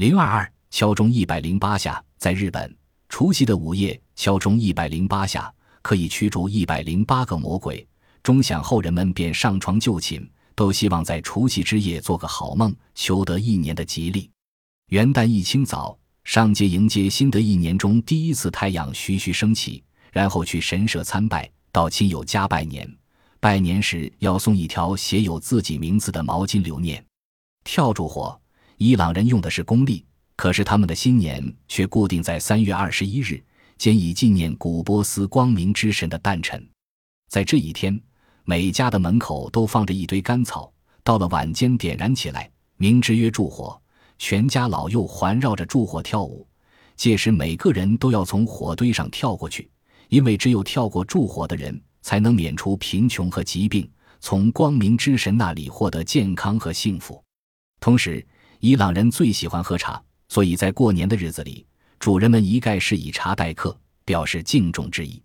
零二二敲钟一百零八下，在日本，除夕的午夜敲钟一百零八下，可以驱逐一百零八个魔鬼。钟响后，人们便上床就寝，都希望在除夕之夜做个好梦，求得一年的吉利。元旦一清早，上街迎接新的一年中第一次太阳徐徐升起，然后去神社参拜，到亲友家拜年。拜年时要送一条写有自己名字的毛巾留念。跳烛火。伊朗人用的是公历，可是他们的新年却固定在三月二十一日，兼以纪念古波斯光明之神的诞辰。在这一天，每家的门口都放着一堆干草，到了晚间点燃起来，名之曰助火。全家老幼环绕着助火跳舞，届时每个人都要从火堆上跳过去，因为只有跳过助火的人，才能免除贫穷和疾病，从光明之神那里获得健康和幸福。同时，伊朗人最喜欢喝茶，所以在过年的日子里，主人们一概是以茶待客，表示敬重之意。